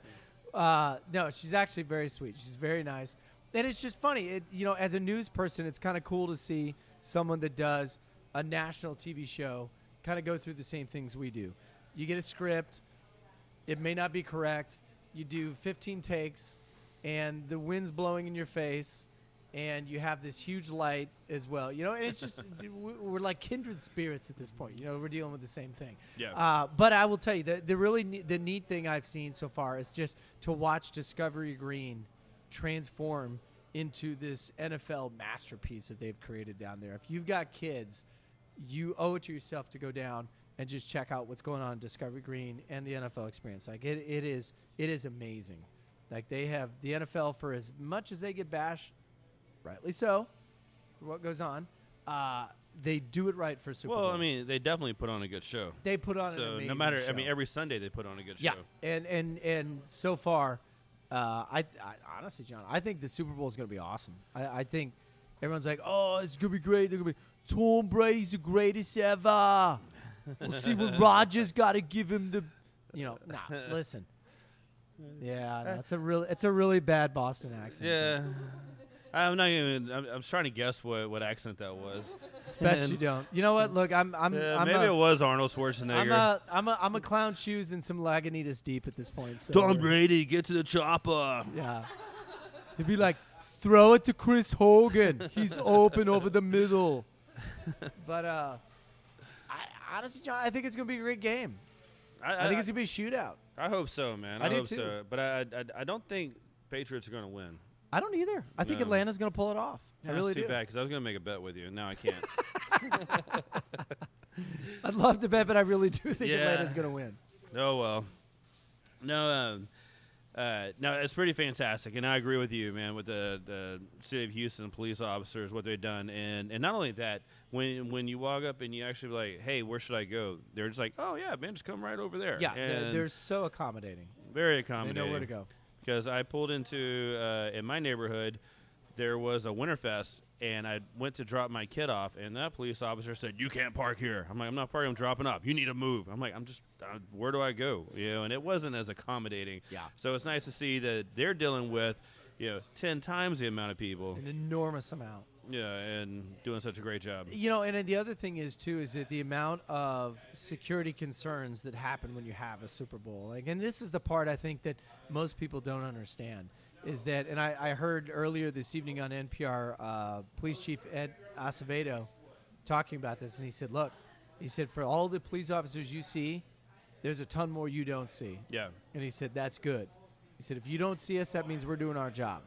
Speaker 2: Uh, no, she's actually very sweet. She's very nice, and it's just funny. It, you know, as a news person, it's kind of cool to see someone that does a national TV show kind of go through the same things we do. You get a script, it may not be correct. You do 15 takes, and the wind's blowing in your face, and you have this huge light as well. You know, and it's just we- we're like kindred spirits at this point. You know, we're dealing with the same thing.
Speaker 1: Yeah.
Speaker 2: Uh, but I will tell you the the really ne- the neat thing I've seen so far is just to watch Discovery Green transform into this NFL masterpiece that they've created down there. If you've got kids, you owe it to yourself to go down and just check out what's going on in Discovery Green and the NFL experience. Like it, it is it is amazing. Like they have the NFL for as much as they get bashed, rightly so, for what goes on. Uh, they do it right for Super
Speaker 1: well,
Speaker 2: Bowl.
Speaker 1: Well, I mean, they definitely put on a good show.
Speaker 2: They put on an
Speaker 1: so no matter. I mean, every Sunday they put on a good
Speaker 2: Yeah,
Speaker 1: show.
Speaker 2: and and and so far, uh, I, I honestly, John, I think the Super Bowl is going to be awesome. I, I think everyone's like, "Oh, it's going to be great." They're going to be Tom Brady's the greatest ever. We'll see what Rogers got to give him the, you know. Nah, listen. Yeah, no, it's a really it's a really bad Boston accent.
Speaker 1: Yeah. I'm not even. I'm, I was trying to guess what, what accent that was.
Speaker 2: It's best you don't. You know what? Look, I'm, I'm,
Speaker 1: Yeah,
Speaker 2: I'm
Speaker 1: maybe
Speaker 2: a,
Speaker 1: it was Arnold Schwarzenegger.
Speaker 2: I'm a, I'm a, I'm a clown shoes and some Lagunitas deep at this point. So
Speaker 1: Tom Brady, get to the chopper.
Speaker 2: Yeah. He'd be like, throw it to Chris Hogan. He's open over the middle. But uh, I, honestly, John, I think it's gonna be a great game. I, think it's gonna be a shootout.
Speaker 1: I hope so, man.
Speaker 2: I
Speaker 1: I,
Speaker 2: do
Speaker 1: hope
Speaker 2: too.
Speaker 1: so. But I, I, I don't think Patriots are going to win.
Speaker 2: I don't either. I think
Speaker 1: No.
Speaker 2: Atlanta's gonna pull it off. I
Speaker 1: Yeah,
Speaker 2: really
Speaker 1: that's too
Speaker 2: do.
Speaker 1: bad because I was going to make a bet with you. and Now I can't.
Speaker 2: I'd love to bet, but I really do think
Speaker 1: Yeah.
Speaker 2: Atlanta's gonna win.
Speaker 1: Oh well. No, um, uh, no, it's pretty fantastic, and I agree with you, man. With the the city of Houston police officers, what they've done, and and not only that, when when you walk up and you actually be like, hey, where should I go? They're just like, oh yeah, man, just come right over there.
Speaker 2: Yeah, they're,
Speaker 1: and
Speaker 2: they're so accommodating.
Speaker 1: very accommodating.
Speaker 2: They know where to go.
Speaker 1: Because I pulled into uh, in my neighborhood, there was a Winterfest, and I went to drop my kid off, and that police officer said, "You can't park here." I'm like, "I'm not parking. I'm dropping off. You need to move." I'm like, "I'm just, uh, where do I go?" You know, and it wasn't as accommodating.
Speaker 2: Yeah.
Speaker 1: So it's nice to see that they're dealing with, you know, ten times the amount of people.
Speaker 2: An enormous amount.
Speaker 1: Yeah, and doing such a great job.
Speaker 2: You know, and the other thing is too is that the amount of security concerns that happen when you have a Super Bowl. Like, and this is the part I think that most people don't understand. Is that, and I, I heard earlier this evening on NPR, uh, Police Chief Ed Acevedo talking about this, and he said, "Look, he said for all the police officers you see, there's a ton more you don't see."
Speaker 1: Yeah.
Speaker 2: And he said, "That's good." He said, "If you don't see us, that means we're doing our job."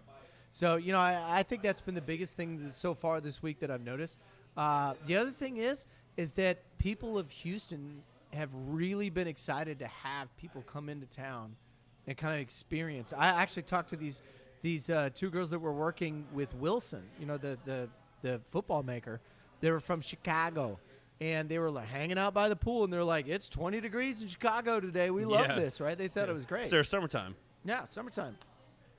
Speaker 2: So you know, I, I think that's been the biggest thing th- so far this week that I've noticed. Uh, the other thing is, is that people of Houston have really been excited to have people come into town and kind of experience. I actually talked to these these uh, two girls that were working with Wilson, you know, the the the football maker. They were from Chicago, and they were like hanging out by the pool, and they're like, "It's 20 degrees in Chicago today. We love
Speaker 1: Yeah.
Speaker 2: this, right?" They thought
Speaker 1: Yeah.
Speaker 2: it was great.
Speaker 1: It's their summertime.
Speaker 2: Yeah, summertime.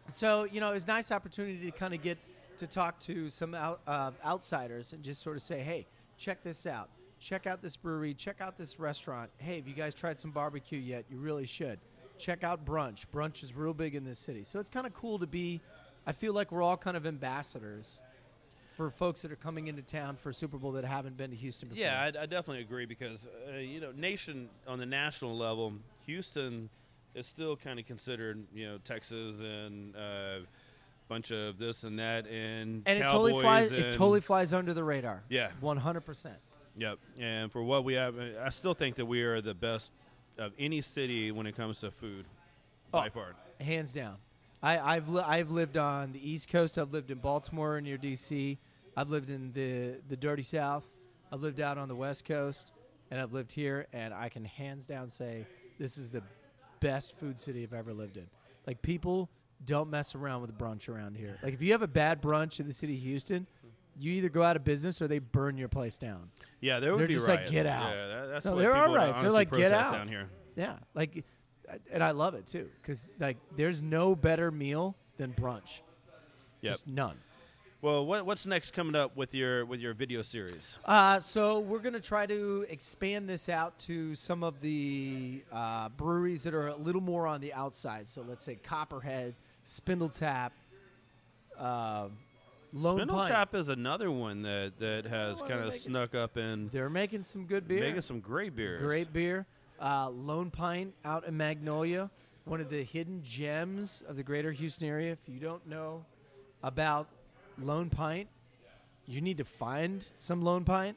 Speaker 2: So you know, it's a nice opportunity to kind of get to talk to some out, uh, outsiders and just sort of say, "Hey, check this out. Check out this brewery. Check out this restaurant. Hey, have you guys tried some barbecue yet? You really should. Check out brunch. Brunch is real big in this city. So it's kind of cool to be. I feel like we're all kind of ambassadors for folks that are coming into town for Super Bowl that haven't been to Houston before.
Speaker 1: Yeah, I, I definitely agree because uh, you know, nation on the national level, Houston is still kind of considered you know Texas and a bunch of this and that and
Speaker 2: and it
Speaker 1: Cowboys
Speaker 2: totally flies. It totally flies under the radar.
Speaker 1: Yeah.
Speaker 2: one hundred percent.
Speaker 1: Yep, and for what we have, I still think that we are the best of any city when it comes to food, by
Speaker 2: Oh.
Speaker 1: far.
Speaker 2: hands down. I, I've li- I've lived on the East Coast. I've lived in Baltimore near D.C. I've lived in the the dirty South. I've lived out on the West Coast, and I've lived here. And I can hands down say this is the best food city I've ever lived in. Like people don't mess around with brunch around here. Like if you have a bad brunch in the city of Houston, you either go out of business or they burn your place down.
Speaker 1: Yeah, there would
Speaker 2: They're
Speaker 1: be
Speaker 2: just
Speaker 1: riots.
Speaker 2: like get out.
Speaker 1: Yeah, that- that's
Speaker 2: no,
Speaker 1: what
Speaker 2: there are
Speaker 1: would
Speaker 2: riots. They're like get out
Speaker 1: down here.
Speaker 2: Yeah, like, and I love it too because like there's no better meal than brunch.
Speaker 1: Yep.
Speaker 2: Just none.
Speaker 1: Well, what, what's next coming up with your with your video series?
Speaker 2: Uh, so we're gonna try to expand this out to some of the uh, breweries that are a little more on the outside. So let's say Copperhead, Spindletap, uh, Lone
Speaker 1: Spindle
Speaker 2: Pine.
Speaker 1: Tap is another one that that has kind of snuck up in.
Speaker 2: They're making some good beer.
Speaker 1: Making some great beers.
Speaker 2: Great beer. Uh, Lone Pine out in Magnolia, one of the hidden gems of the greater Houston area. If you don't know about Lone Pine, you need to find some Lone Pine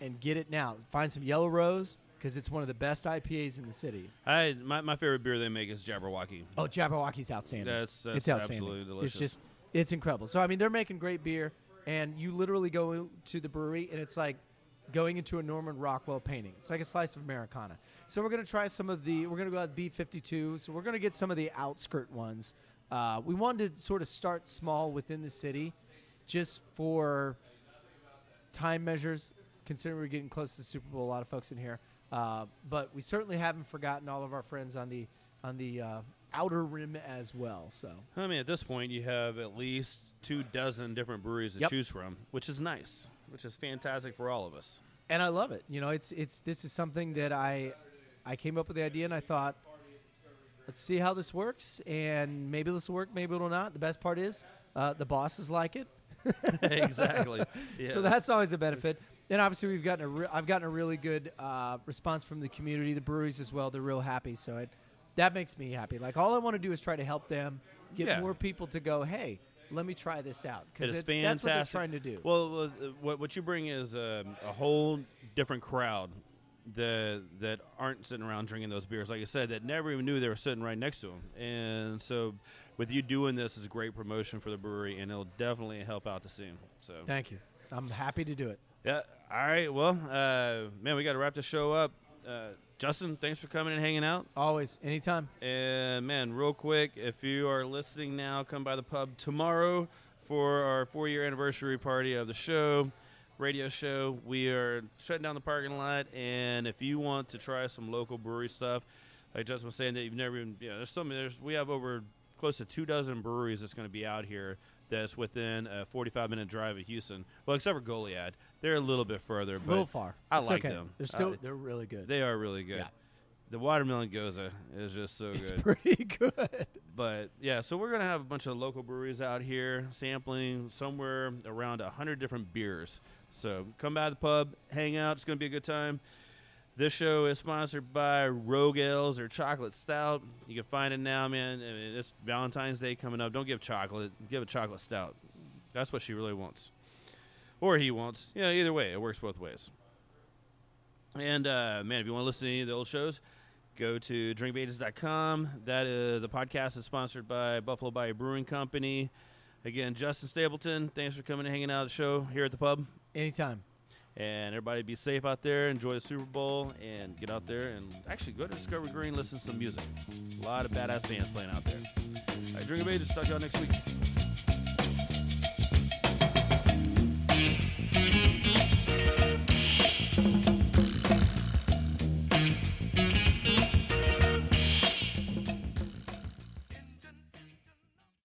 Speaker 2: and get it now. Find some Yellow Rose because it's one of the best IPAs in the city.
Speaker 1: I my, my favorite beer they make is Jabberwocky.
Speaker 2: Oh, Jabberwocky's outstanding.
Speaker 1: That's, that's
Speaker 2: it's outstanding.
Speaker 1: absolutely delicious.
Speaker 2: It's just it's incredible. So I mean, they're making great beer, and you literally go to the brewery, and it's like going into a Norman Rockwell painting. It's like a slice of Americana. So we're gonna try some of the. We're gonna go out B fifty two. So we're gonna get some of the outskirt ones. Uh, we wanted to sort of start small within the city, just for time measures. Considering we're getting close to the Super Bowl, a lot of folks in here. Uh, but we certainly haven't forgotten all of our friends on the on the uh, outer rim as well. So
Speaker 1: I mean, at this point, you have at least two dozen different breweries to
Speaker 2: Yep.
Speaker 1: choose from, which is nice, which is fantastic for all of us.
Speaker 2: and I love it. You know, it's it's this is something that I I came up with the idea and I thought, let's see how this works, and maybe this will work, maybe it'll not. The best part is uh, the bosses like it.
Speaker 1: Exactly. Yeah.
Speaker 2: So that's always a benefit. And obviously, we've gotten a re- I've gotten a really good uh, response from the community, the breweries as well. They're real happy, so it that makes me happy. Like all I want to do is try to help them get
Speaker 1: Yeah.
Speaker 2: more people to go. Hey, let me try this out
Speaker 1: It
Speaker 2: it's,
Speaker 1: fantastic.
Speaker 2: that's what they're trying to do.
Speaker 1: Well, uh, what what you bring is um, a whole different crowd that that aren't sitting around drinking those beers. Like I said, that never even knew they were sitting right next to them. And so, with you doing this, is a great promotion for the brewery, and it'll definitely help out the scene. So
Speaker 2: Thank you. I'm happy to do it.
Speaker 1: Yeah. All right. Well, uh, man, we got to wrap the show up. Uh, Justin, thanks for coming and hanging out.
Speaker 2: Always, anytime.
Speaker 1: And man, real quick, if you are listening now, come by the pub tomorrow for our four-year anniversary party of the show, radio show. We are shutting down the parking lot, and if you want to try some local brewery stuff, like Justin was saying, that you've never even, you know, there's some. There's we have over close to two dozen breweries that's going to be out here. That's within a 45 minute drive of Houston. Well, except for Goliad, they're a little bit further.
Speaker 2: A
Speaker 1: But
Speaker 2: little far.
Speaker 1: I
Speaker 2: It's
Speaker 1: like
Speaker 2: okay.
Speaker 1: them.
Speaker 2: They're still
Speaker 1: I-
Speaker 2: they're really good.
Speaker 1: They are really good.
Speaker 2: Yeah.
Speaker 1: The watermelon gose is just so
Speaker 2: It's
Speaker 1: good.
Speaker 2: It's pretty good.
Speaker 1: But yeah, so we're gonna have a bunch of local breweries out here sampling somewhere around hundred different beers. So come by the pub, hang out. It's gonna be a good time. This show is sponsored by Rogue Ales or Chocolate Stout. You can find it now, man. I mean, it's Valentine's Day coming up. Don't give chocolate. Give a chocolate stout. That's what she really wants, or he wants. Yeah, either way, it works both ways. And uh, man, if you want to listen to any of the old shows, go to drinkofages.com. That uh, the podcast is sponsored by Buffalo Bayou Brewing Company. Again, Justin Stapleton, thanks for coming and hanging out at the show here at the pub.
Speaker 2: Anytime.
Speaker 1: And everybody be safe out there. Enjoy the Super Bowl and get out there and actually go to Discovery Green, listen to some music. A lot of badass bands playing out there. All right, Drink of Ages. Talk to y'all next week.